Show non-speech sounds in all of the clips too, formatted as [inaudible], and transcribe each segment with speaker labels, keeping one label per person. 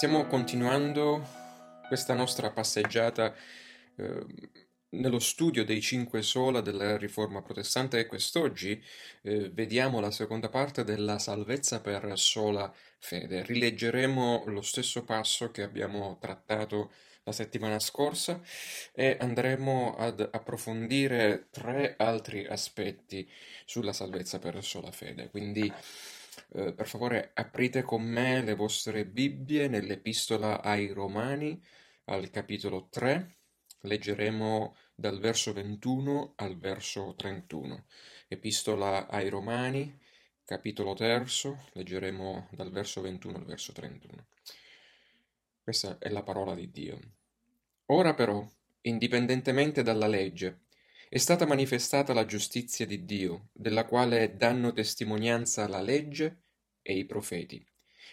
Speaker 1: Stiamo continuando questa nostra passeggiata eh, nello studio dei cinque sola della Riforma protestante e quest'oggi eh, vediamo la seconda parte della salvezza per sola fede. Rileggeremo lo stesso passo che abbiamo trattato la settimana scorsa e andremo ad approfondire tre altri aspetti sulla salvezza per sola fede. Quindi eh, per favore aprite con me le vostre Bibbie nell'Epistola ai Romani al capitolo 3. Leggeremo dal verso 21 al verso 31. Epistola ai Romani, capitolo 3, leggeremo dal verso 21 al verso 31. Questa è la parola di Dio. Ora però, indipendentemente dalla legge, è stata manifestata la giustizia di Dio, della quale danno testimonianza la legge e i profeti,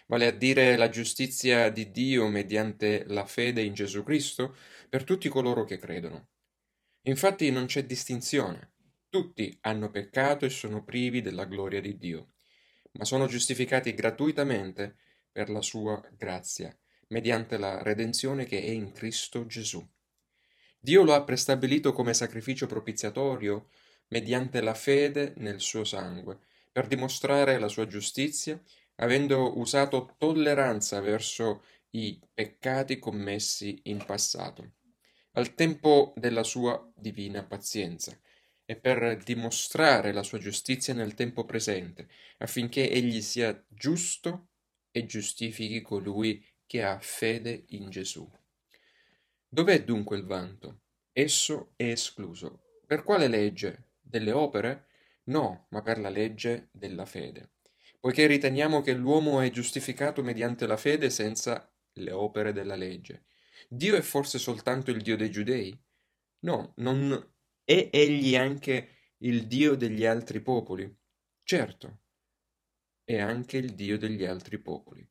Speaker 1: vale a dire la giustizia di Dio mediante la fede in Gesù Cristo per tutti coloro che credono. Infatti non c'è distinzione, tutti hanno peccato e sono privi della gloria di Dio, ma sono giustificati gratuitamente per la sua grazia, mediante la redenzione che è in Cristo Gesù Dio lo ha prestabilito come sacrificio propiziatorio mediante la fede nel suo sangue, per dimostrare la sua giustizia, avendo usato tolleranza verso i peccati commessi in passato, al tempo della sua divina pazienza, e per dimostrare la sua giustizia nel tempo presente, affinché egli sia giusto e giustifichi colui che ha fede in Gesù. Dov'è dunque il vanto? Esso è escluso. Per quale legge? Delle opere? No, ma per la legge della fede. Poiché riteniamo che l'uomo è giustificato mediante la fede senza le opere della legge. Dio è forse soltanto il Dio dei giudei? No, non è egli anche il Dio degli altri popoli? Certo, è anche il Dio degli altri popoli,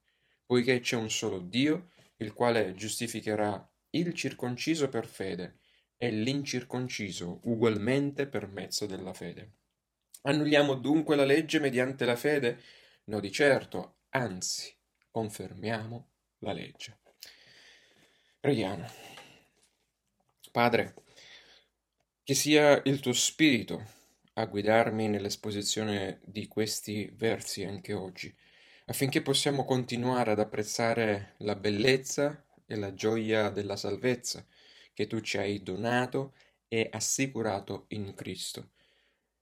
Speaker 1: poiché c'è un solo Dio, il quale giustificherà il circonciso per fede e l'incirconciso ugualmente per mezzo della fede. Annulliamo dunque la legge mediante la fede? No di certo, anzi, confermiamo la legge. Preghiamo. Padre, che sia il tuo spirito a guidarmi nell'esposizione di questi versi anche oggi, affinché possiamo continuare ad apprezzare la bellezza e la gioia della salvezza che tu ci hai donato e assicurato in Cristo,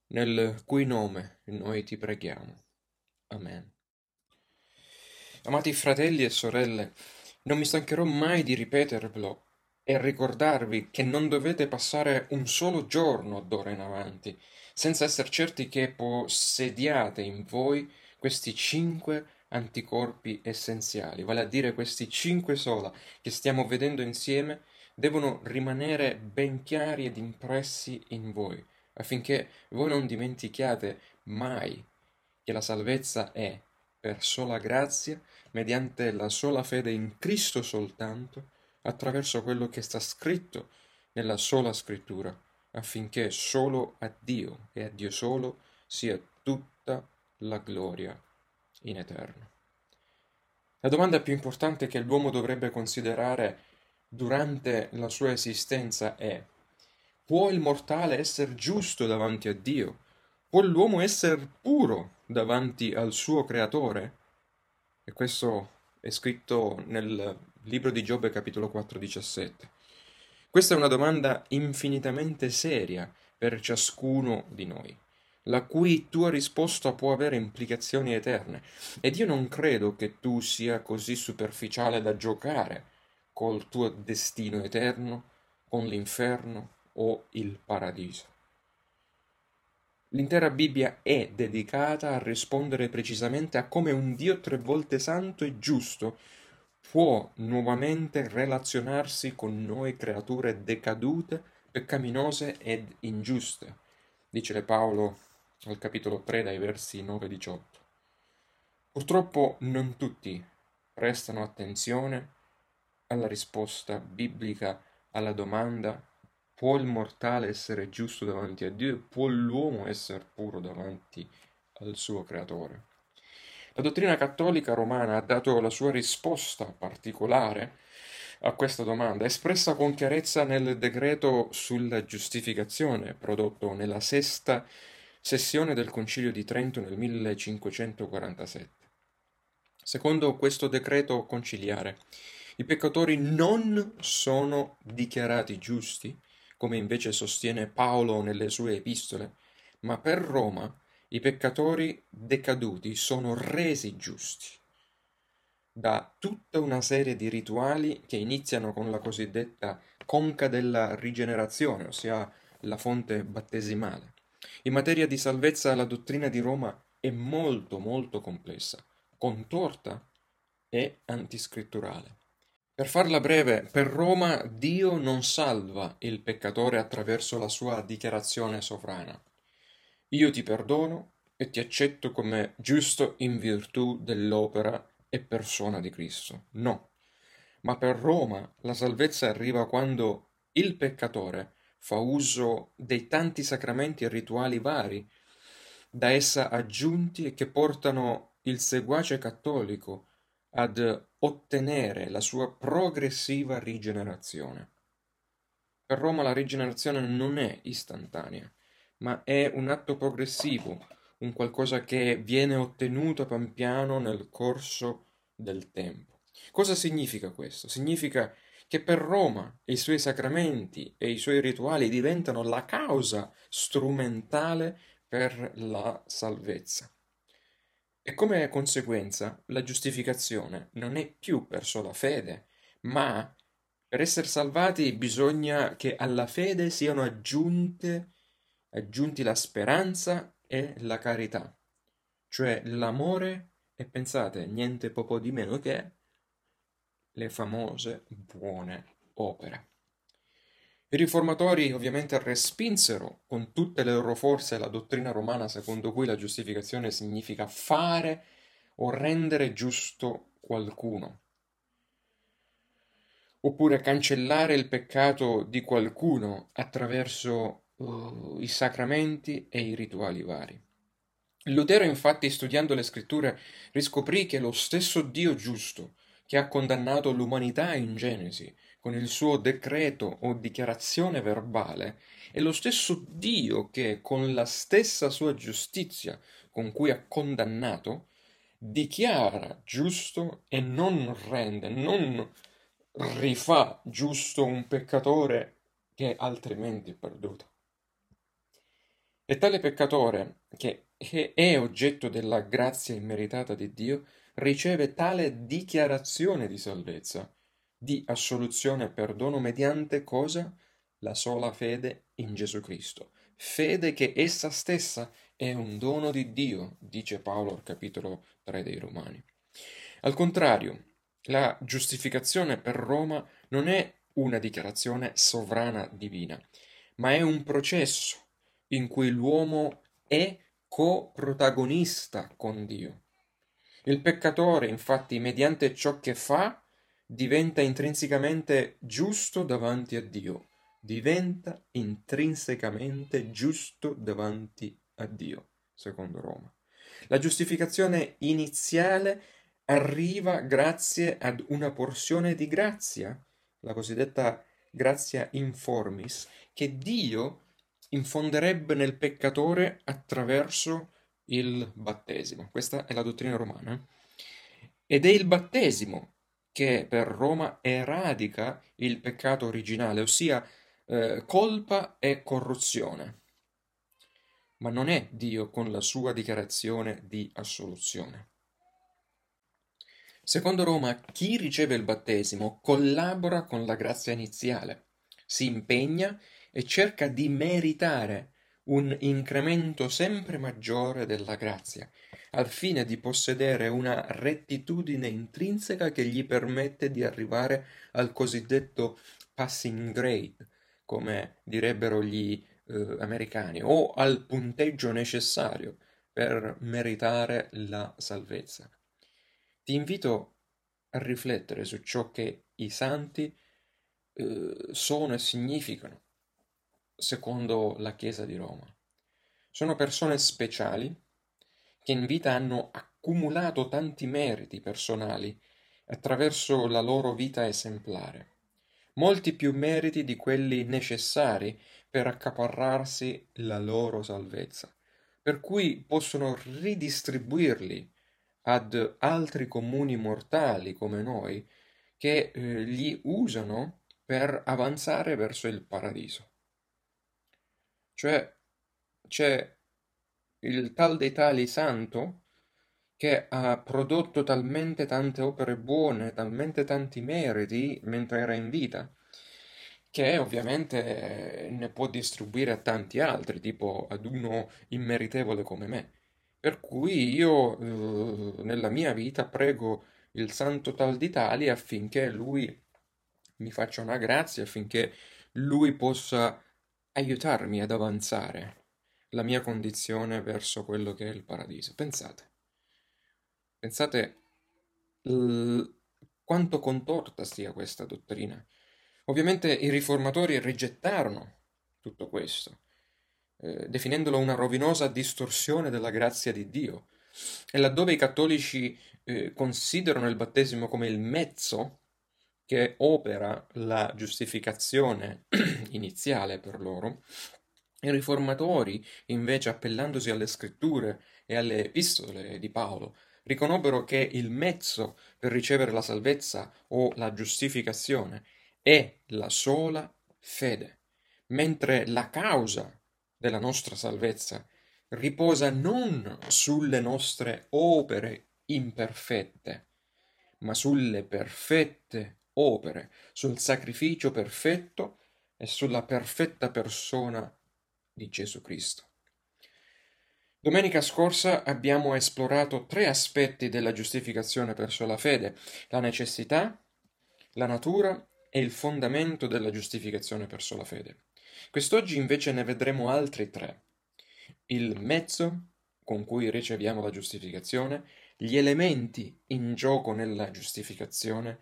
Speaker 1: nel cui nome noi ti preghiamo. Amen. Amati fratelli e sorelle, non mi stancherò mai di ripetervelo e ricordarvi che non dovete passare un solo giorno d'ora in avanti senza essere certi che possediate in voi questi cinque anticorpi essenziali, vale a dire questi cinque sola che stiamo vedendo insieme, devono rimanere ben chiari ed impressi in voi, affinché voi non dimentichiate mai che la salvezza è per sola grazia, mediante la sola fede in Cristo soltanto, attraverso quello che sta scritto nella sola scrittura, affinché solo a Dio e a Dio solo sia tutta la gloria in eterno. La domanda più importante che l'uomo dovrebbe considerare durante la sua esistenza è può il mortale essere giusto davanti a Dio? Può l'uomo essere puro davanti al suo creatore? E questo è scritto nel libro di Giobbe capitolo 4 17. Questa è una domanda infinitamente seria per ciascuno di noi la cui tua risposta può avere implicazioni eterne. Ed io non credo che tu sia così superficiale da giocare col tuo destino eterno, con l'inferno o il paradiso. L'intera Bibbia è dedicata a rispondere precisamente a come un Dio tre volte santo e giusto può nuovamente relazionarsi con noi creature decadute, peccaminose ed ingiuste. Dice Paolo al capitolo 3 dai versi 9 e 18. Purtroppo non tutti prestano attenzione alla risposta biblica alla domanda può il mortale essere giusto davanti a Dio e può l'uomo essere puro davanti al suo creatore. La dottrina cattolica romana ha dato la sua risposta particolare a questa domanda, espressa con chiarezza nel decreto sulla giustificazione prodotto nella sesta sessione del Concilio di Trento nel 1547. Secondo questo decreto conciliare, i peccatori non sono dichiarati giusti, come invece sostiene Paolo nelle sue epistole, ma per Roma i peccatori decaduti sono resi giusti da tutta una serie di rituali che iniziano con la cosiddetta conca della rigenerazione, ossia la fonte battesimale. In materia di salvezza la dottrina di Roma è molto molto complessa, contorta e antiscritturale. Per farla breve, per Roma Dio non salva il peccatore attraverso la sua dichiarazione sovrana. Io ti perdono e ti accetto come giusto in virtù dell'opera e persona di Cristo. No. Ma per Roma la salvezza arriva quando il peccatore fa uso dei tanti sacramenti e rituali vari da essa aggiunti e che portano il seguace cattolico ad ottenere la sua progressiva rigenerazione. Per Roma la rigenerazione non è istantanea, ma è un atto progressivo, un qualcosa che viene ottenuto pian piano nel corso del tempo. Cosa significa questo? Significa che per Roma i suoi sacramenti e i suoi rituali diventano la causa strumentale per la salvezza. E come conseguenza la giustificazione non è più per sola fede, ma per essere salvati bisogna che alla fede siano aggiunte, aggiunti la speranza e la carità, cioè l'amore e pensate, niente poco di meno che le famose buone opere. I riformatori ovviamente respinsero con tutte le loro forze la dottrina romana secondo cui la giustificazione significa fare o rendere giusto qualcuno, oppure cancellare il peccato di qualcuno attraverso uh, i sacramenti e i rituali vari. Lutero infatti studiando le scritture riscoprì che lo stesso Dio giusto che ha condannato l'umanità in Genesi con il suo decreto o dichiarazione verbale, è lo stesso Dio che, con la stessa sua giustizia con cui ha condannato, dichiara giusto e non rende, non rifà giusto un peccatore che altrimenti è perduto. E tale peccatore, che è oggetto della grazia immeritata di Dio, riceve tale dichiarazione di salvezza di assoluzione e perdono mediante cosa? La sola fede in Gesù Cristo. Fede che essa stessa è un dono di Dio, dice Paolo al capitolo 3 dei Romani. Al contrario, la giustificazione per Roma non è una dichiarazione sovrana divina, ma è un processo in cui l'uomo è coprotagonista con Dio. Il peccatore, infatti, mediante ciò che fa, diventa intrinsecamente giusto davanti a Dio, diventa intrinsecamente giusto davanti a Dio, secondo Roma. La giustificazione iniziale arriva grazie ad una porzione di grazia, la cosiddetta grazia informis, che Dio infonderebbe nel peccatore attraverso il battesimo. Questa è la dottrina romana. Ed è il battesimo che per Roma eradica il peccato originale, ossia eh, colpa e corruzione. Ma non è Dio con la sua dichiarazione di assoluzione. Secondo Roma, chi riceve il battesimo collabora con la grazia iniziale, si impegna e cerca di meritare un incremento sempre maggiore della grazia, al fine di possedere una rettitudine intrinseca che gli permette di arrivare al cosiddetto passing grade, come direbbero gli eh, americani, o al punteggio necessario per meritare la salvezza. Ti invito a riflettere su ciò che i santi eh, sono e significano secondo la Chiesa di Roma. Sono persone speciali che in vita hanno accumulato tanti meriti personali attraverso la loro vita esemplare, molti più meriti di quelli necessari per accaparrarsi la loro salvezza, per cui possono ridistribuirli ad altri comuni mortali come noi che eh, li usano per avanzare verso il paradiso. Cioè c'è il tal dei tali santo che ha prodotto talmente tante opere buone, talmente tanti meriti mentre era in vita, che ovviamente ne può distribuire a tanti altri, tipo ad uno immeritevole come me. Per cui io eh, nella mia vita prego il santo tal di tali affinché lui mi faccia una grazia, affinché lui possa aiutarmi ad avanzare la mia condizione verso quello che è il paradiso. Pensate. Pensate l- quanto contorta sia questa dottrina. Ovviamente i riformatori rigettarono tutto questo, eh, definendolo una rovinosa distorsione della grazia di Dio. E laddove i cattolici eh, considerano il battesimo come il mezzo che opera la giustificazione [clears throat] iniziale per loro, i riformatori, invece, appellandosi alle scritture e alle epistole di Paolo, riconobbero che il mezzo per ricevere la salvezza o la giustificazione è la sola fede, mentre la causa della nostra salvezza riposa non sulle nostre opere imperfette, ma sulle perfette opere, sul sacrificio perfetto e sulla perfetta persona di Gesù Cristo. Domenica scorsa abbiamo esplorato tre aspetti della giustificazione verso la fede, la necessità, la natura e il fondamento della giustificazione verso la fede. Quest'oggi invece ne vedremo altri tre. Il mezzo con cui riceviamo la giustificazione, gli elementi in gioco nella giustificazione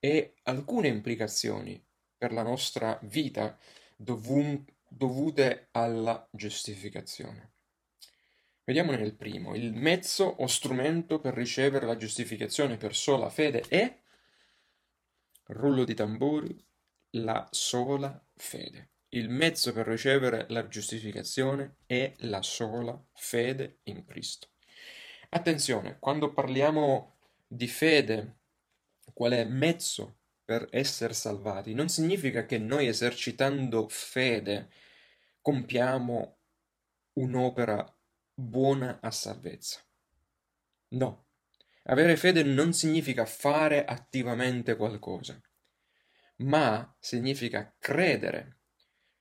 Speaker 1: e alcune implicazioni per la nostra vita dovun- dovute alla giustificazione. Vediamo nel primo. Il mezzo o strumento per ricevere la giustificazione per sola fede è, rullo di tamburi, la sola fede. Il mezzo per ricevere la giustificazione è la sola fede in Cristo. Attenzione, quando parliamo di fede, quale mezzo per essere salvati, non significa che noi esercitando fede compiamo un'opera buona a salvezza. No, avere fede non significa fare attivamente qualcosa, ma significa credere,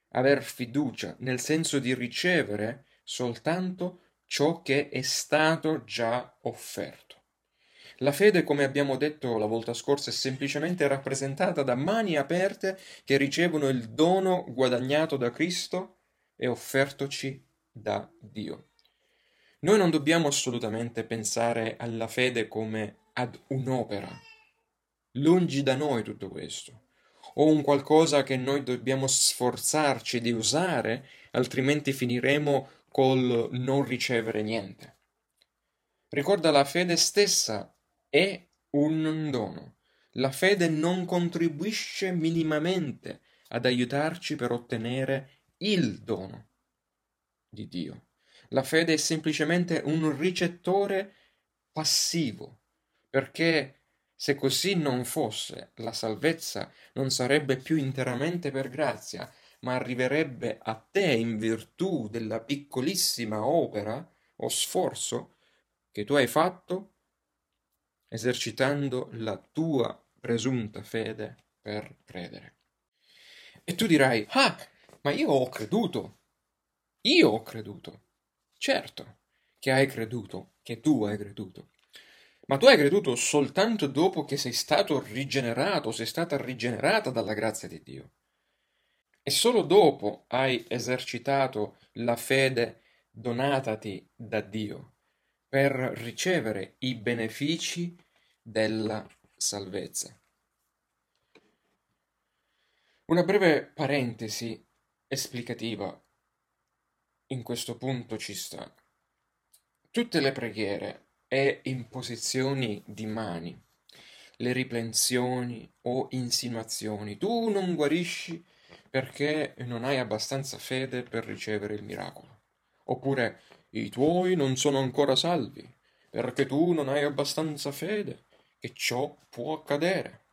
Speaker 1: aver fiducia, nel senso di ricevere soltanto ciò che è stato già offerto. La fede, come abbiamo detto la volta scorsa, è semplicemente rappresentata da mani aperte che ricevono il dono guadagnato da Cristo e offertoci da Dio. Noi non dobbiamo assolutamente pensare alla fede come ad un'opera. Lungi da noi tutto questo. O un qualcosa che noi dobbiamo sforzarci di usare, altrimenti finiremo col non ricevere niente. Ricorda la fede stessa è un dono. La fede non contribuisce minimamente ad aiutarci per ottenere il dono di Dio. La fede è semplicemente un ricettore passivo, perché se così non fosse, la salvezza non sarebbe più interamente per grazia, ma arriverebbe a te in virtù della piccolissima opera o sforzo che tu hai fatto esercitando la tua presunta fede per credere. E tu dirai, ah, ma io ho creduto. Io ho creduto. Certo che hai creduto, che tu hai creduto. Ma tu hai creduto soltanto dopo che sei stato rigenerato, sei stata rigenerata dalla grazia di Dio. E solo dopo hai esercitato la fede donatati da Dio per ricevere i benefici della salvezza. Una breve parentesi esplicativa in questo punto ci sta. Tutte le preghiere e imposizioni di mani, le riprensioni o insinuazioni. Tu non guarisci perché non hai abbastanza fede per ricevere il miracolo. Oppure i tuoi non sono ancora salvi perché tu non hai abbastanza fede che ciò può accadere.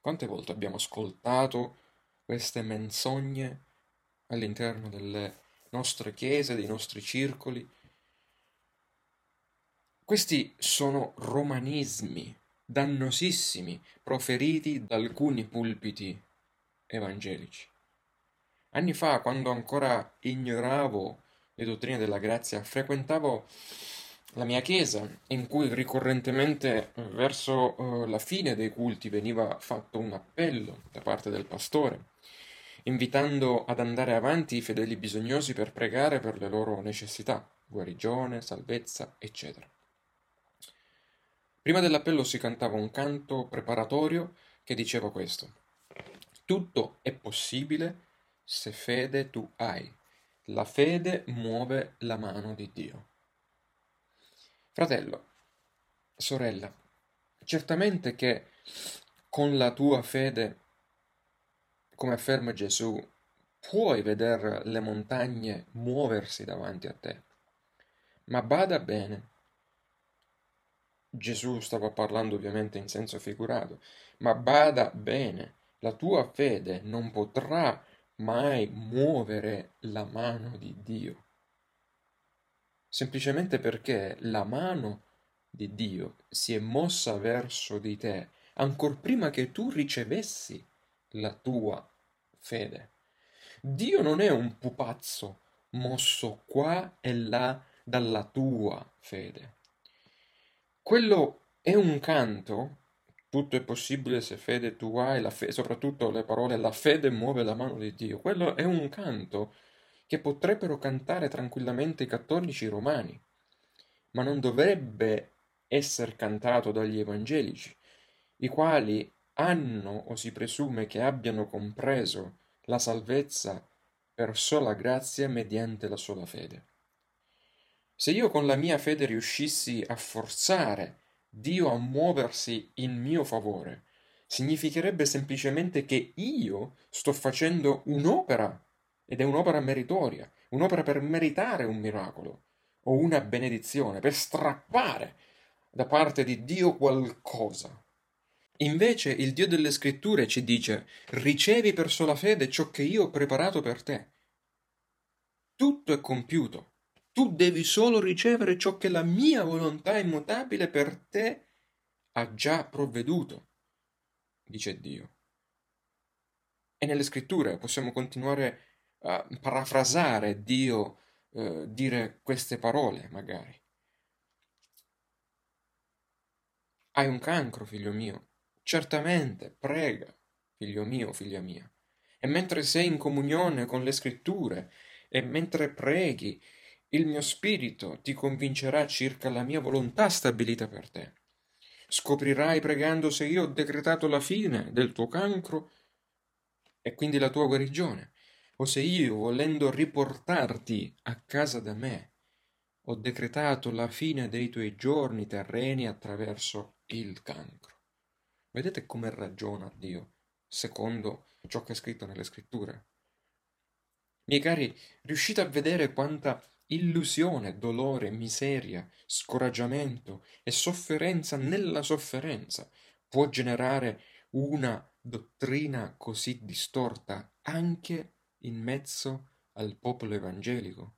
Speaker 1: Quante volte abbiamo ascoltato queste menzogne all'interno delle nostre chiese, dei nostri circoli? Questi sono romanismi dannosissimi proferiti da alcuni pulpiti evangelici. Anni fa, quando ancora ignoravo le dottrine della grazia, frequentavo la mia chiesa, in cui ricorrentemente verso uh, la fine dei culti veniva fatto un appello da parte del pastore, invitando ad andare avanti i fedeli bisognosi per pregare per le loro necessità, guarigione, salvezza, eccetera. Prima dell'appello si cantava un canto preparatorio che diceva questo. Tutto è possibile se fede tu hai. La fede muove la mano di Dio. Fratello, sorella, certamente che con la tua fede, come afferma Gesù, puoi vedere le montagne muoversi davanti a te. Ma bada bene, Gesù stava parlando ovviamente in senso figurato, ma bada bene, la tua fede non potrà mai muovere la mano di Dio semplicemente perché la mano di Dio si è mossa verso di te ancor prima che tu ricevessi la tua fede. Dio non è un pupazzo mosso qua e là dalla tua fede. Quello è un canto, tutto è possibile se fede tu hai, la fe- soprattutto le parole la fede muove la mano di Dio. Quello è un canto che potrebbero cantare tranquillamente i cattolici romani, ma non dovrebbe essere cantato dagli evangelici, i quali hanno o si presume che abbiano compreso la salvezza per sola grazia mediante la sola fede. Se io con la mia fede riuscissi a forzare Dio a muoversi in mio favore, significherebbe semplicemente che io sto facendo un'opera ed è un'opera meritoria, un'opera per meritare un miracolo o una benedizione, per strappare da parte di Dio qualcosa. Invece il Dio delle scritture ci dice ricevi per sola fede ciò che io ho preparato per te. Tutto è compiuto. Tu devi solo ricevere ciò che la mia volontà immutabile per te ha già provveduto, dice Dio. E nelle scritture possiamo continuare a parafrasare Dio, eh, dire queste parole magari. Hai un cancro, figlio mio? Certamente, prega, figlio mio, figlia mia. E mentre sei in comunione con le scritture e mentre preghi, il mio spirito ti convincerà circa la mia volontà stabilita per te. Scoprirai pregando se io ho decretato la fine del tuo cancro e quindi la tua guarigione o se io, volendo riportarti a casa da me, ho decretato la fine dei tuoi giorni terreni attraverso il cancro. Vedete come ragiona Dio, secondo ciò che è scritto nelle scritture? Miei cari, riuscite a vedere quanta illusione, dolore, miseria, scoraggiamento e sofferenza nella sofferenza può generare una dottrina così distorta anche in mezzo al popolo evangelico.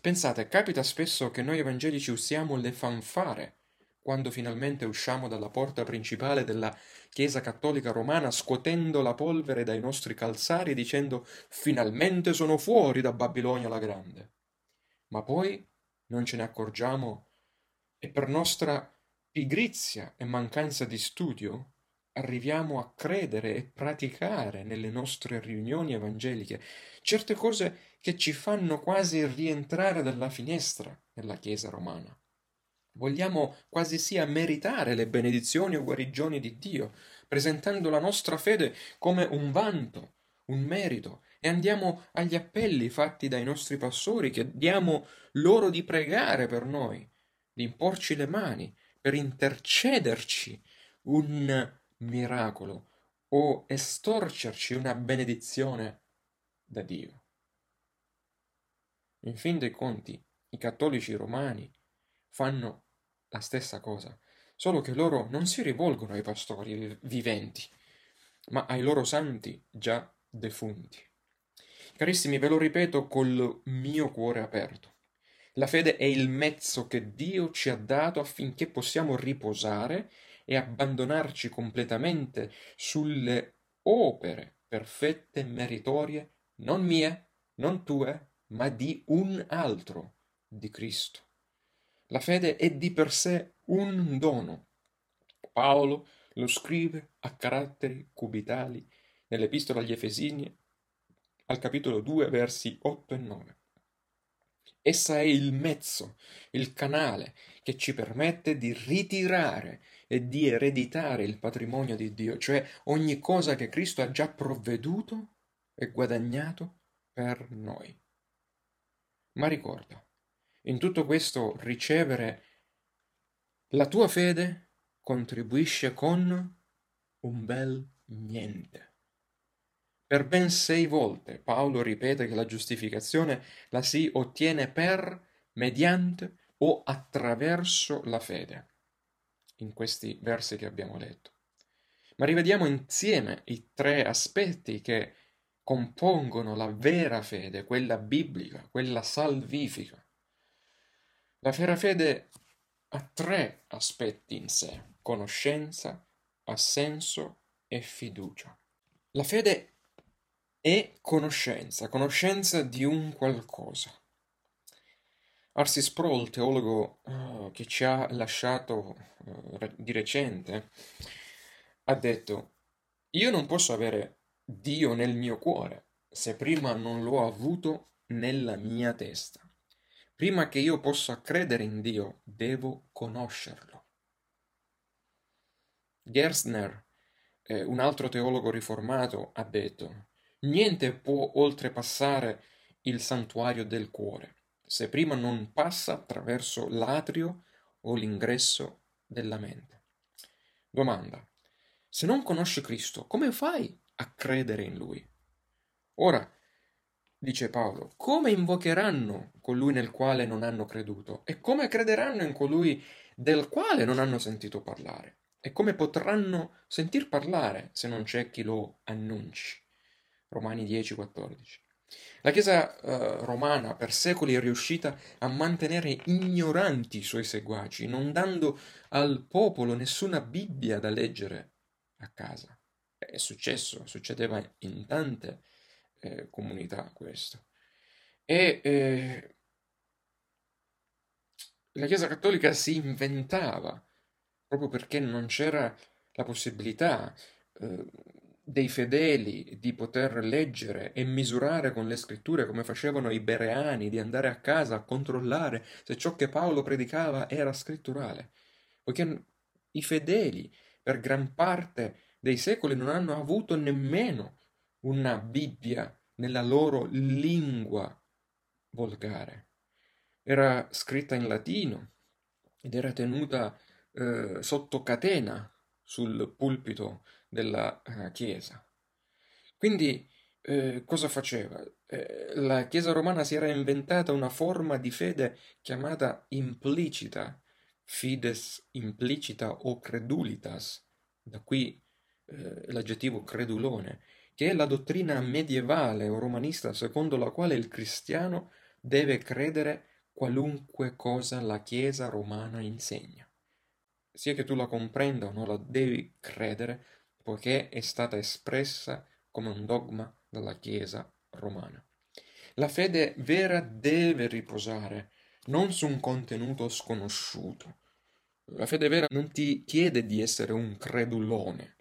Speaker 1: Pensate, capita spesso che noi evangelici usiamo le fanfare quando finalmente usciamo dalla porta principale della Chiesa cattolica romana scuotendo la polvere dai nostri calzari dicendo finalmente sono fuori da Babilonia la Grande. Ma poi non ce ne accorgiamo e per nostra pigrizia e mancanza di studio arriviamo a credere e praticare nelle nostre riunioni evangeliche certe cose che ci fanno quasi rientrare dalla finestra nella Chiesa romana. Vogliamo quasi sia meritare le benedizioni o guarigioni di Dio, presentando la nostra fede come un vanto, un merito, e andiamo agli appelli fatti dai nostri pastori, chiediamo loro di pregare per noi, di imporci le mani per intercederci un miracolo o estorcerci una benedizione da Dio. In fin dei conti, i cattolici romani fanno la stessa cosa, solo che loro non si rivolgono ai pastori viventi, ma ai loro santi già defunti. Carissimi, ve lo ripeto col mio cuore aperto. La fede è il mezzo che Dio ci ha dato affinché possiamo riposare e abbandonarci completamente sulle opere perfette e meritorie, non mie, non tue, ma di un altro, di Cristo. La fede è di per sé un dono. Paolo lo scrive a caratteri cubitali nell'Epistola agli Efesini al capitolo 2 versi 8 e 9. Essa è il mezzo, il canale che ci permette di ritirare e di ereditare il patrimonio di Dio, cioè ogni cosa che Cristo ha già provveduto e guadagnato per noi. Ma ricorda, in tutto questo ricevere la tua fede contribuisce con un bel niente. Per ben sei volte Paolo ripete che la giustificazione la si ottiene per, mediante o attraverso la fede, in questi versi che abbiamo letto. Ma rivediamo insieme i tre aspetti che compongono la vera fede, quella biblica, quella salvifica. La vera fede ha tre aspetti in sé, conoscenza, assenso e fiducia. La fede e conoscenza, conoscenza di un qualcosa. Arsi Sproul, teologo uh, che ci ha lasciato uh, di recente, ha detto: Io non posso avere Dio nel mio cuore se prima non l'ho avuto nella mia testa. Prima che io possa credere in Dio, devo conoscerlo. Gerstner, eh, un altro teologo riformato, ha detto: Niente può oltrepassare il santuario del cuore, se prima non passa attraverso l'atrio o l'ingresso della mente. Domanda. Se non conosci Cristo, come fai a credere in Lui? Ora, dice Paolo, come invocheranno colui nel quale non hanno creduto? E come crederanno in colui del quale non hanno sentito parlare? E come potranno sentir parlare se non c'è chi lo annunci? Romani 10, 14. La Chiesa eh, romana per secoli è riuscita a mantenere ignoranti i suoi seguaci, non dando al popolo nessuna Bibbia da leggere a casa. È successo, succedeva in tante eh, comunità questo. E eh, la Chiesa cattolica si inventava, proprio perché non c'era la possibilità eh, dei fedeli di poter leggere e misurare con le scritture come facevano i bereani, di andare a casa a controllare se ciò che Paolo predicava era scritturale, poiché i fedeli per gran parte dei secoli non hanno avuto nemmeno una Bibbia nella loro lingua volgare. Era scritta in latino ed era tenuta eh, sotto catena sul pulpito della uh, Chiesa. Quindi eh, cosa faceva? Eh, la Chiesa romana si era inventata una forma di fede chiamata implicita, fides implicita o credulitas, da qui eh, l'aggettivo credulone, che è la dottrina medievale o romanista secondo la quale il cristiano deve credere qualunque cosa la Chiesa romana insegna. Sia che tu la comprenda o non la devi credere, poiché è stata espressa come un dogma dalla Chiesa romana. La fede vera deve riposare non su un contenuto sconosciuto. La fede vera non ti chiede di essere un credulone.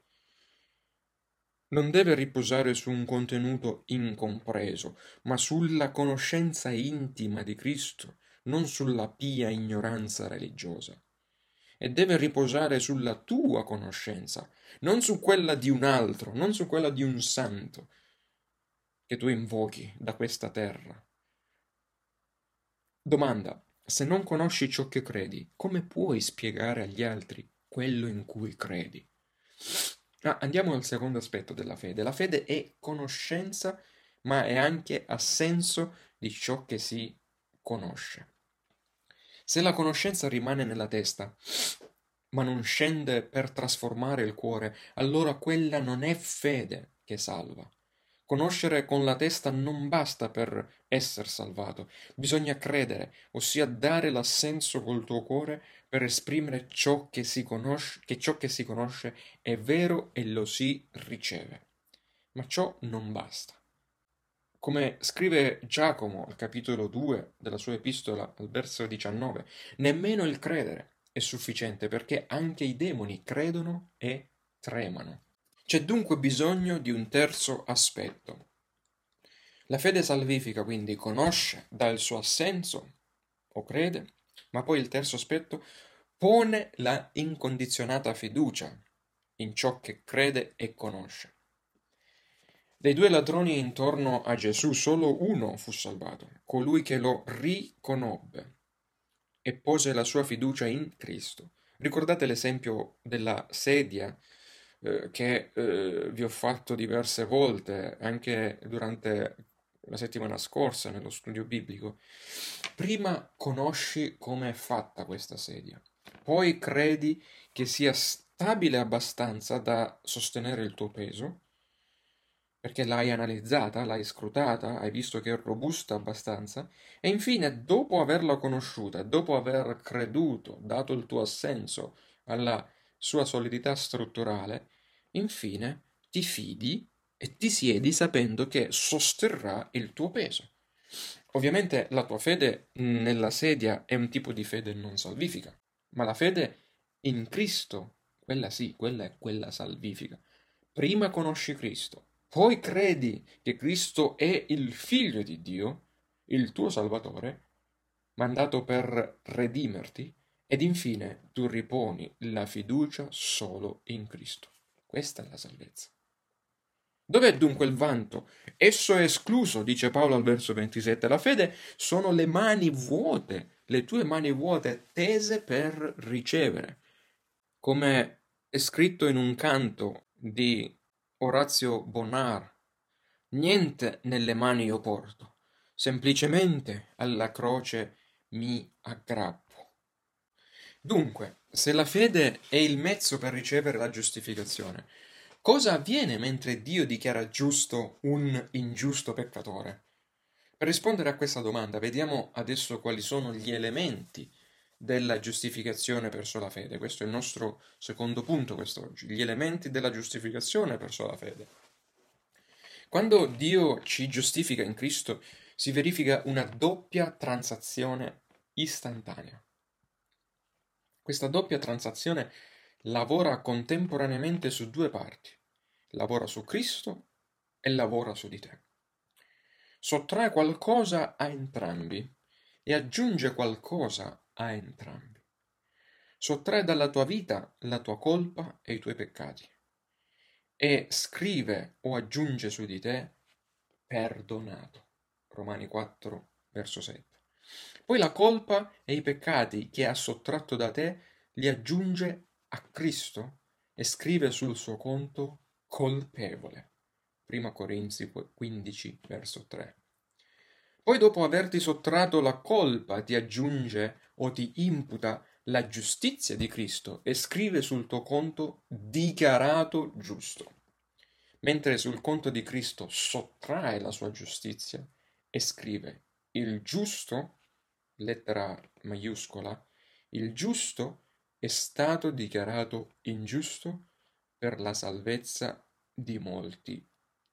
Speaker 1: Non deve riposare su un contenuto incompreso, ma sulla conoscenza intima di Cristo, non sulla pia ignoranza religiosa e deve riposare sulla tua conoscenza, non su quella di un altro, non su quella di un santo che tu invochi da questa terra. Domanda, Se non conosci ciò che credi, come puoi spiegare agli altri quello in cui credi? Ah, andiamo al secondo aspetto della fede. La fede è conoscenza, ma è anche assenso di ciò che si conosce. Se la conoscenza rimane nella testa, ma non scende per trasformare il cuore, allora quella non è fede che salva. Conoscere con la testa non basta per essere salvato, bisogna credere, ossia dare l'assenso col tuo cuore per esprimere ciò che si conosce, che ciò che si conosce è vero e lo si riceve. Ma ciò non basta. Come scrive Giacomo al capitolo 2 della sua epistola al verso 19, nemmeno il credere è sufficiente perché anche i demoni credono e tremano. C'è dunque bisogno di un terzo aspetto. La fede salvifica quindi conosce, dà il suo assenso o crede, ma poi il terzo aspetto pone la incondizionata fiducia in ciò che crede e conosce. Dei due ladroni intorno a Gesù solo uno fu salvato, colui che lo riconobbe e pose la sua fiducia in Cristo. Ricordate l'esempio della sedia eh, che eh, vi ho fatto diverse volte anche durante la settimana scorsa nello studio biblico. Prima conosci come è fatta questa sedia, poi credi che sia stabile abbastanza da sostenere il tuo peso, perché l'hai analizzata, l'hai scrutata, hai visto che è robusta abbastanza, e infine, dopo averla conosciuta, dopo aver creduto, dato il tuo assenso alla sua solidità strutturale, infine ti fidi e ti siedi sapendo che sosterrà il tuo peso. Ovviamente la tua fede nella sedia è un tipo di fede non salvifica, ma la fede in Cristo, quella sì, quella è quella salvifica. Prima conosci Cristo, poi credi che Cristo è il figlio di Dio, il tuo Salvatore, mandato per redimerti, ed infine tu riponi la fiducia solo in Cristo. Questa è la salvezza. Dov'è dunque il vanto? Esso è escluso, dice Paolo al verso 27. La fede sono le mani vuote, le tue mani vuote tese per ricevere. Come è scritto in un canto di Orazio Bonar, niente nelle mani io porto, semplicemente alla croce mi aggrappo. Dunque, se la fede è il mezzo per ricevere la giustificazione, cosa avviene mentre Dio dichiara giusto un ingiusto peccatore? Per rispondere a questa domanda, vediamo adesso quali sono gli elementi della giustificazione verso la fede. Questo è il nostro secondo punto quest'oggi, gli elementi della giustificazione verso la fede. Quando Dio ci giustifica in Cristo, si verifica una doppia transazione istantanea. Questa doppia transazione lavora contemporaneamente su due parti. Lavora su Cristo e lavora su di te. Sottrae qualcosa a entrambi e aggiunge qualcosa a entrambi. Sottrae dalla tua vita la tua colpa e i tuoi peccati e scrive o aggiunge su di te perdonato. Romani 4, verso 7. Poi la colpa e i peccati che ha sottratto da te li aggiunge a Cristo e scrive sul suo conto colpevole. Prima Corinzi 15, verso 3. Poi dopo averti sottratto la colpa ti aggiunge o ti imputa la giustizia di Cristo e scrive sul tuo conto dichiarato giusto, mentre sul conto di Cristo sottrae la sua giustizia e scrive il giusto, lettera maiuscola, il giusto è stato dichiarato ingiusto per la salvezza di molti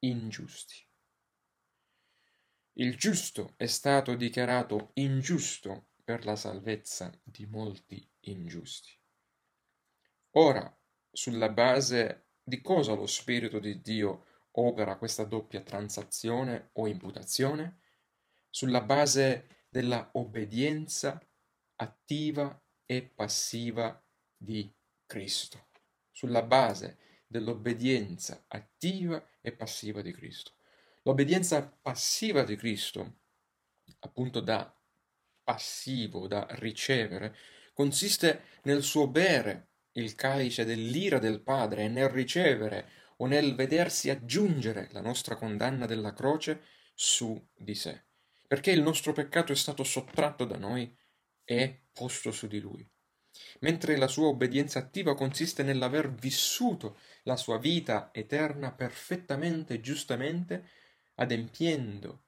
Speaker 1: ingiusti. Il giusto è stato dichiarato ingiusto per la salvezza di molti ingiusti. Ora, sulla base di cosa lo Spirito di Dio opera questa doppia transazione o imputazione? Sulla base della obbedienza attiva e passiva di Cristo. Sulla base dell'obbedienza attiva e passiva di Cristo. L'obbedienza passiva di Cristo, appunto da passivo da ricevere consiste nel suo bere il calice dell'ira del Padre e nel ricevere o nel vedersi aggiungere la nostra condanna della croce su di sé, perché il nostro peccato è stato sottratto da noi e posto su di lui. Mentre la sua obbedienza attiva consiste nell'aver vissuto la sua vita eterna perfettamente e giustamente, adempiendo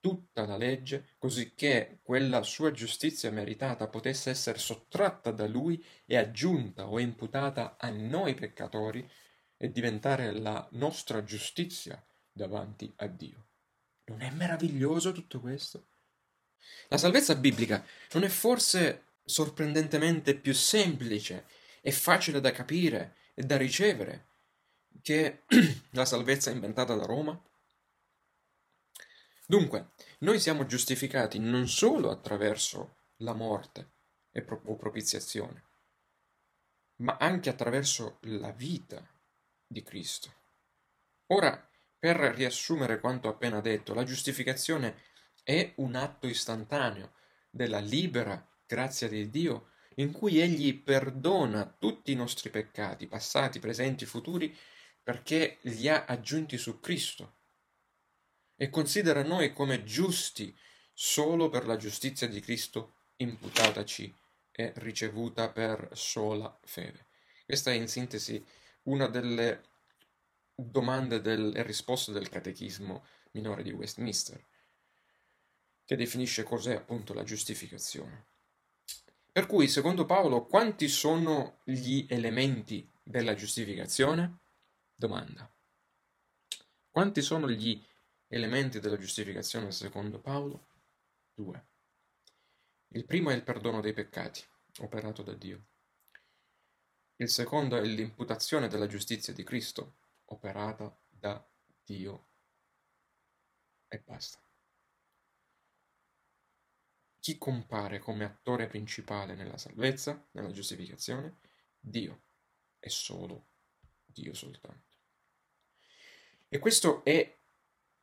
Speaker 1: tutta la legge, cosicché quella sua giustizia meritata potesse essere sottratta da lui e aggiunta o imputata a noi peccatori e diventare la nostra giustizia davanti a Dio. Non è meraviglioso tutto questo? La salvezza biblica non è forse sorprendentemente più semplice e facile da capire e da ricevere che [clears throat] la salvezza inventata da Roma? Dunque, noi siamo giustificati non solo attraverso la morte pro- o propiziazione, ma anche attraverso la vita di Cristo. Ora, per riassumere quanto appena detto, la giustificazione è un atto istantaneo della libera grazia di Dio in cui Egli perdona tutti i nostri peccati, passati, presenti, futuri, perché li ha aggiunti su Cristo e considera noi come giusti solo per la giustizia di Cristo imputataci e ricevuta per sola fede. Questa è in sintesi una delle domande del, e risposte del catechismo minore di Westminster, che definisce cos'è appunto la giustificazione. Per cui, secondo Paolo, quanti sono gli elementi della giustificazione? Domanda. Quanti sono gli elementi della giustificazione secondo Paolo? Due. Il primo è il perdono dei peccati, operato da Dio. Il secondo è l'imputazione della giustizia di Cristo, operata da Dio. E basta. Chi compare come attore principale nella salvezza, nella giustificazione? Dio. E solo Dio soltanto. E questo è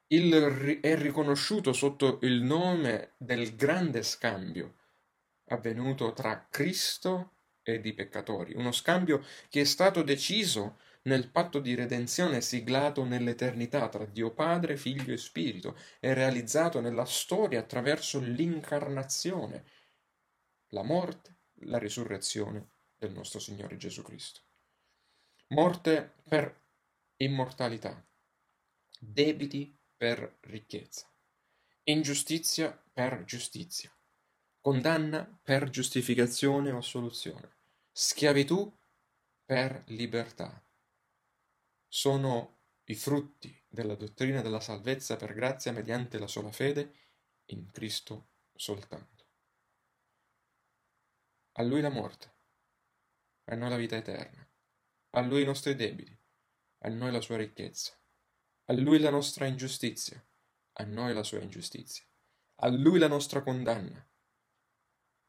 Speaker 1: il, è riconosciuto sotto il nome del grande scambio avvenuto tra Cristo ed i peccatori, uno scambio che è stato deciso nel patto di redenzione siglato nell'eternità tra Dio Padre, Figlio e Spirito e realizzato nella storia attraverso l'incarnazione, la morte, la risurrezione del nostro Signore Gesù Cristo. Morte per immortalità, debiti per ricchezza, ingiustizia per giustizia, condanna per giustificazione o assoluzione, schiavitù per libertà. Sono i frutti della dottrina della salvezza per grazia mediante la sola fede in Cristo soltanto. A Lui la morte, a noi la vita eterna, a Lui i nostri debiti, a noi la sua ricchezza a lui la nostra ingiustizia, a noi la sua ingiustizia, a lui la nostra condanna,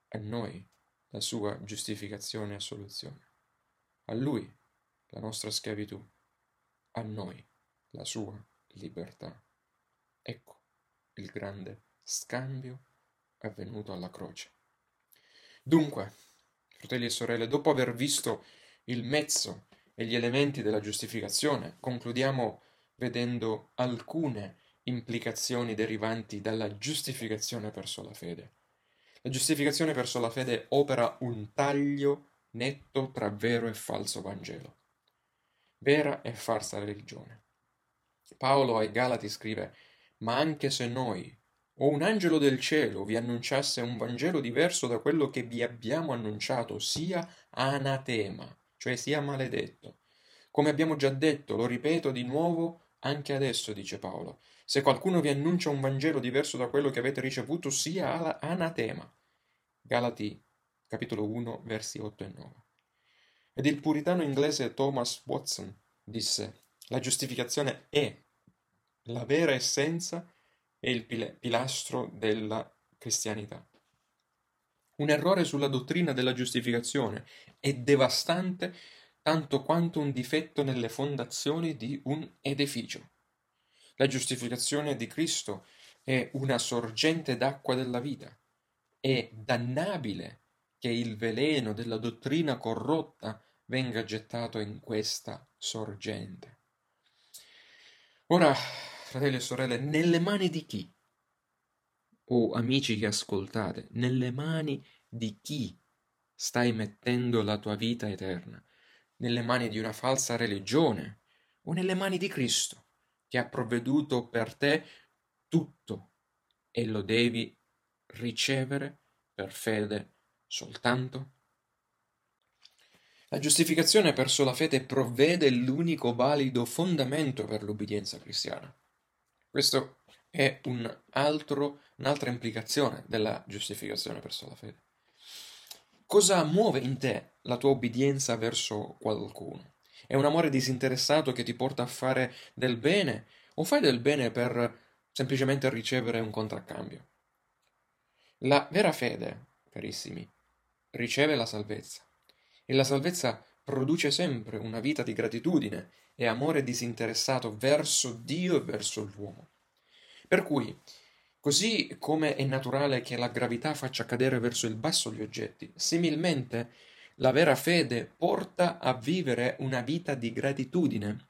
Speaker 1: a noi la sua giustificazione e assoluzione, a lui la nostra schiavitù, a noi la sua libertà. Ecco il grande scambio avvenuto alla croce. Dunque, fratelli e sorelle, dopo aver visto il mezzo e gli elementi della giustificazione, concludiamo vedendo alcune implicazioni derivanti dalla giustificazione per sola fede. La giustificazione per sola fede opera un taglio netto tra vero e falso Vangelo, vera e falsa religione. Paolo ai Galati scrive, ma anche se noi o un angelo del cielo vi annunciasse un Vangelo diverso da quello che vi abbiamo annunciato, sia anatema, cioè sia maledetto. Come abbiamo già detto, lo ripeto di nuovo, anche adesso, dice Paolo, se qualcuno vi annuncia un Vangelo diverso da quello che avete ricevuto, sia anatema. Galati, capitolo 1, versi 8 e 9. Ed il puritano inglese Thomas Watson disse, la giustificazione è la vera essenza e il pilastro della cristianità. Un errore sulla dottrina della giustificazione è devastante tanto quanto un difetto nelle fondazioni di un edificio. La giustificazione di Cristo è una sorgente d'acqua della vita è dannabile che il veleno della dottrina corrotta venga gettato in questa sorgente. Ora, fratelli e sorelle, nelle mani di chi? O amici che ascoltate, nelle mani di chi stai mettendo la tua vita eterna? Nelle mani di una falsa religione o nelle mani di Cristo, che ha provveduto per te tutto e lo devi ricevere per fede soltanto? La giustificazione verso la fede provvede l'unico valido fondamento per l'obbedienza cristiana. Questo è un altro, un'altra implicazione della giustificazione verso la fede. Cosa muove in te la tua obbedienza verso qualcuno? È un amore disinteressato che ti porta a fare del bene o fai del bene per semplicemente ricevere un contraccambio? La vera fede, carissimi, riceve la salvezza e la salvezza produce sempre una vita di gratitudine e amore disinteressato verso Dio e verso l'uomo. Per cui, così come è naturale che la gravità faccia cadere verso il basso gli oggetti, similmente la vera fede porta a vivere una vita di gratitudine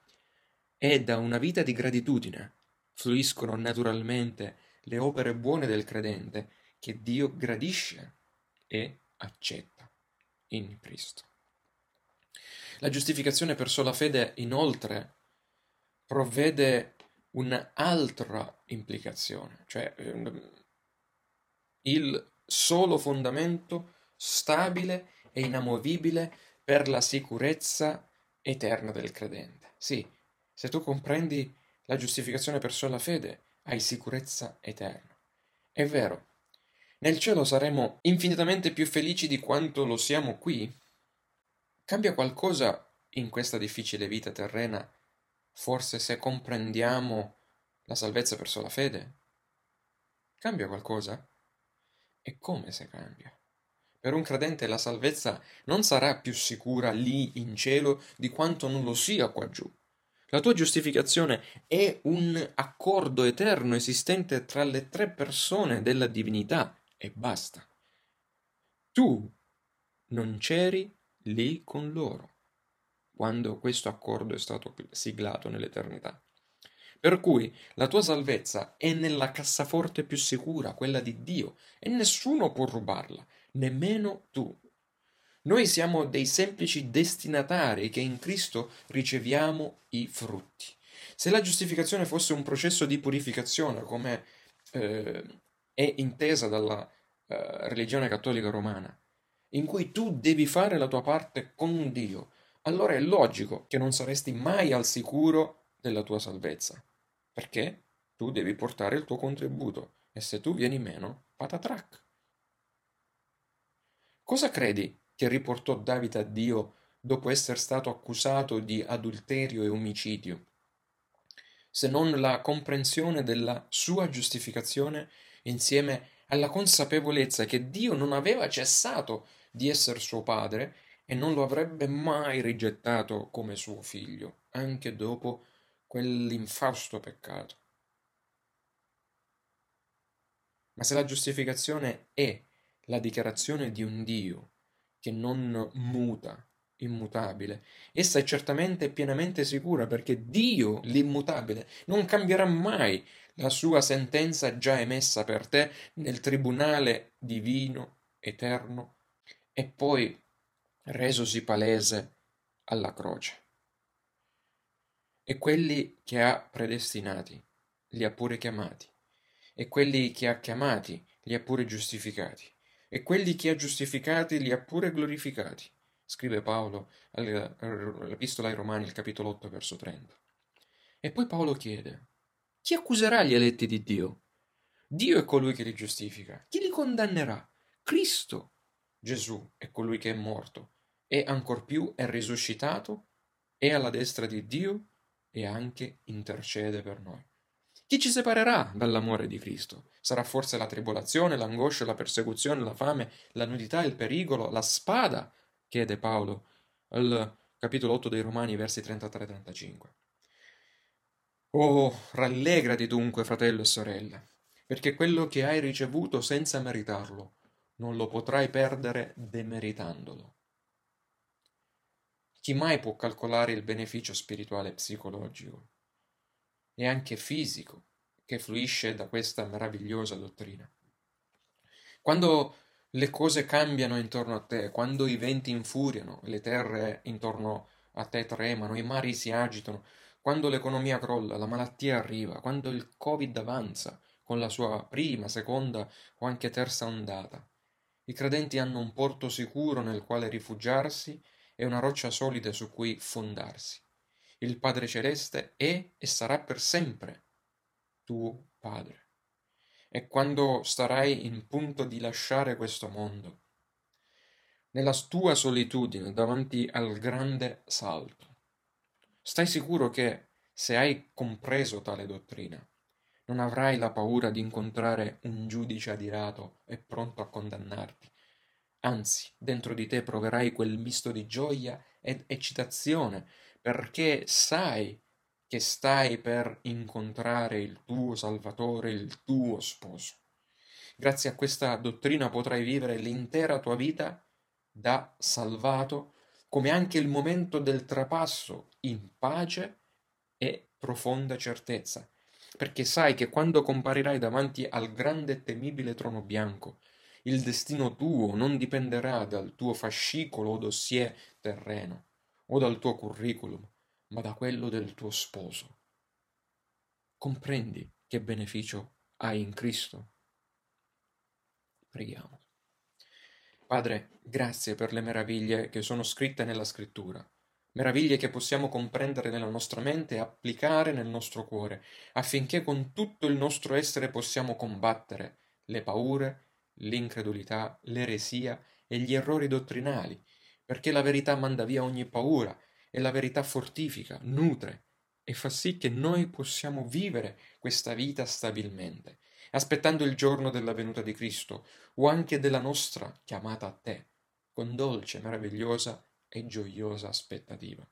Speaker 1: e da una vita di gratitudine fluiscono naturalmente le opere buone del credente che Dio gradisce e accetta in Cristo. La giustificazione per sola fede, inoltre, provvede un'altra implicazione, cioè ehm, il solo fondamento stabile e inamovibile per la sicurezza eterna del credente. Sì, se tu comprendi la giustificazione per sola fede, hai sicurezza eterna. È vero, nel cielo saremo infinitamente più felici di quanto lo siamo qui? Cambia qualcosa in questa difficile vita terrena, forse se comprendiamo la salvezza per sola fede? Cambia qualcosa? E come se cambia? Per un credente la salvezza non sarà più sicura lì in cielo di quanto non lo sia qua giù. La tua giustificazione è un accordo eterno esistente tra le tre persone della divinità e basta. Tu non c'eri lì con loro quando questo accordo è stato siglato nell'eternità. Per cui la tua salvezza è nella cassaforte più sicura, quella di Dio, e nessuno può rubarla, nemmeno tu. Noi siamo dei semplici destinatari che in Cristo riceviamo i frutti. Se la giustificazione fosse un processo di purificazione, come eh, è intesa dalla eh, religione cattolica romana, in cui tu devi fare la tua parte con Dio, allora è logico che non saresti mai al sicuro della tua salvezza, perché tu devi portare il tuo contributo e se tu vieni meno, patatrac. Cosa credi che riportò Davide a Dio dopo essere stato accusato di adulterio e omicidio, se non la comprensione della sua giustificazione insieme alla consapevolezza che Dio non aveva cessato di essere suo padre e non lo avrebbe mai rigettato come suo figlio, anche dopo quell'infausto peccato. Ma se la giustificazione è la dichiarazione di un Dio che non muta, immutabile. Essa è certamente pienamente sicura perché Dio, l'immutabile, non cambierà mai la sua sentenza già emessa per te nel tribunale divino, eterno, e poi resosi palese alla croce. E quelli che ha predestinati li ha pure chiamati, e quelli che ha chiamati li ha pure giustificati e quelli che ha giustificati li ha pure glorificati, scrive Paolo all'Epistola ai Romani, il capitolo 8, verso 30. E poi Paolo chiede, chi accuserà gli eletti di Dio? Dio è colui che li giustifica. Chi li condannerà? Cristo. Gesù è colui che è morto e ancor più è risuscitato, è alla destra di Dio e anche intercede per noi. Chi ci separerà dall'amore di Cristo? Sarà forse la tribolazione, l'angoscia, la persecuzione, la fame, la nudità, il pericolo, la spada? chiede Paolo al capitolo 8 dei Romani, versi 33-35. Oh, rallegrati dunque, fratello e sorella, perché quello che hai ricevuto senza meritarlo, non lo potrai perdere demeritandolo. Chi mai può calcolare il beneficio spirituale e psicologico e anche fisico che fluisce da questa meravigliosa dottrina? Quando le cose cambiano intorno a te, quando i venti infuriano, le terre intorno a te tremano, i mari si agitano, quando l'economia crolla, la malattia arriva, quando il Covid avanza con la sua prima, seconda o anche terza ondata. I credenti hanno un porto sicuro nel quale rifugiarsi e una roccia solida su cui fondarsi. Il Padre Celeste è e sarà per sempre tuo Padre e quando starai in punto di lasciare questo mondo, nella tua solitudine davanti al grande salto. Stai sicuro che, se hai compreso tale dottrina, non avrai la paura di incontrare un giudice adirato e pronto a condannarti. Anzi, dentro di te proverai quel misto di gioia ed eccitazione, perché sai che stai per incontrare il tuo Salvatore, il tuo sposo. Grazie a questa dottrina potrai vivere l'intera tua vita da salvato, come anche il momento del trapasso in pace e profonda certezza, perché sai che quando comparirai davanti al grande e temibile trono bianco, il destino tuo non dipenderà dal tuo fascicolo o dossier terreno o dal tuo curriculum, ma da quello del tuo sposo. Comprendi che beneficio hai in Cristo? Preghiamo. Padre, grazie per le meraviglie che sono scritte nella scrittura, meraviglie che possiamo comprendere nella nostra mente e applicare nel nostro cuore, affinché con tutto il nostro essere possiamo combattere le paure, l'incredulità, l'eresia e gli errori dottrinali, perché la verità manda via ogni paura e la verità fortifica, nutre e fa sì che noi possiamo vivere questa vita stabilmente, aspettando il giorno della venuta di Cristo o anche della nostra chiamata a te, con dolce, meravigliosa e gioiosa aspettativa.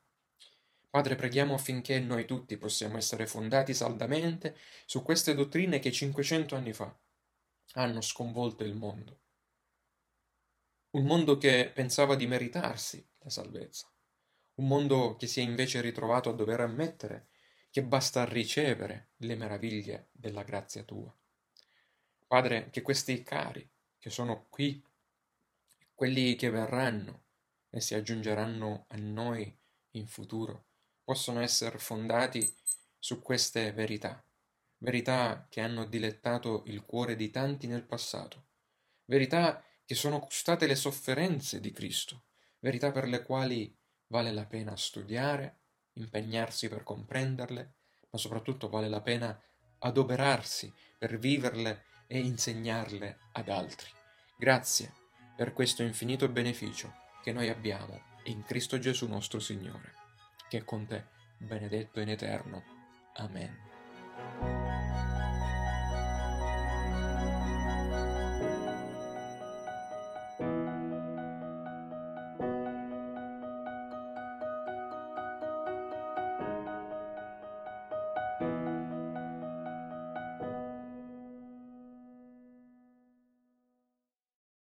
Speaker 1: Padre, preghiamo affinché noi tutti possiamo essere fondati saldamente su queste dottrine che 500 anni fa hanno sconvolto il mondo. Un mondo che pensava di meritarsi la salvezza un mondo che si è invece ritrovato a dover ammettere che basta ricevere le meraviglie della grazia tua. Padre, che questi cari che sono qui, quelli che verranno e si aggiungeranno a noi in futuro, possono essere fondati su queste verità, verità che hanno dilettato il cuore di tanti nel passato, verità che sono costate le sofferenze di Cristo, verità per le quali vale la pena studiare, impegnarsi per comprenderle, ma soprattutto vale la pena adoperarsi per viverle e insegnarle ad altri. Grazie per questo infinito beneficio che noi abbiamo in Cristo Gesù nostro Signore, che è con te benedetto in eterno. Amen.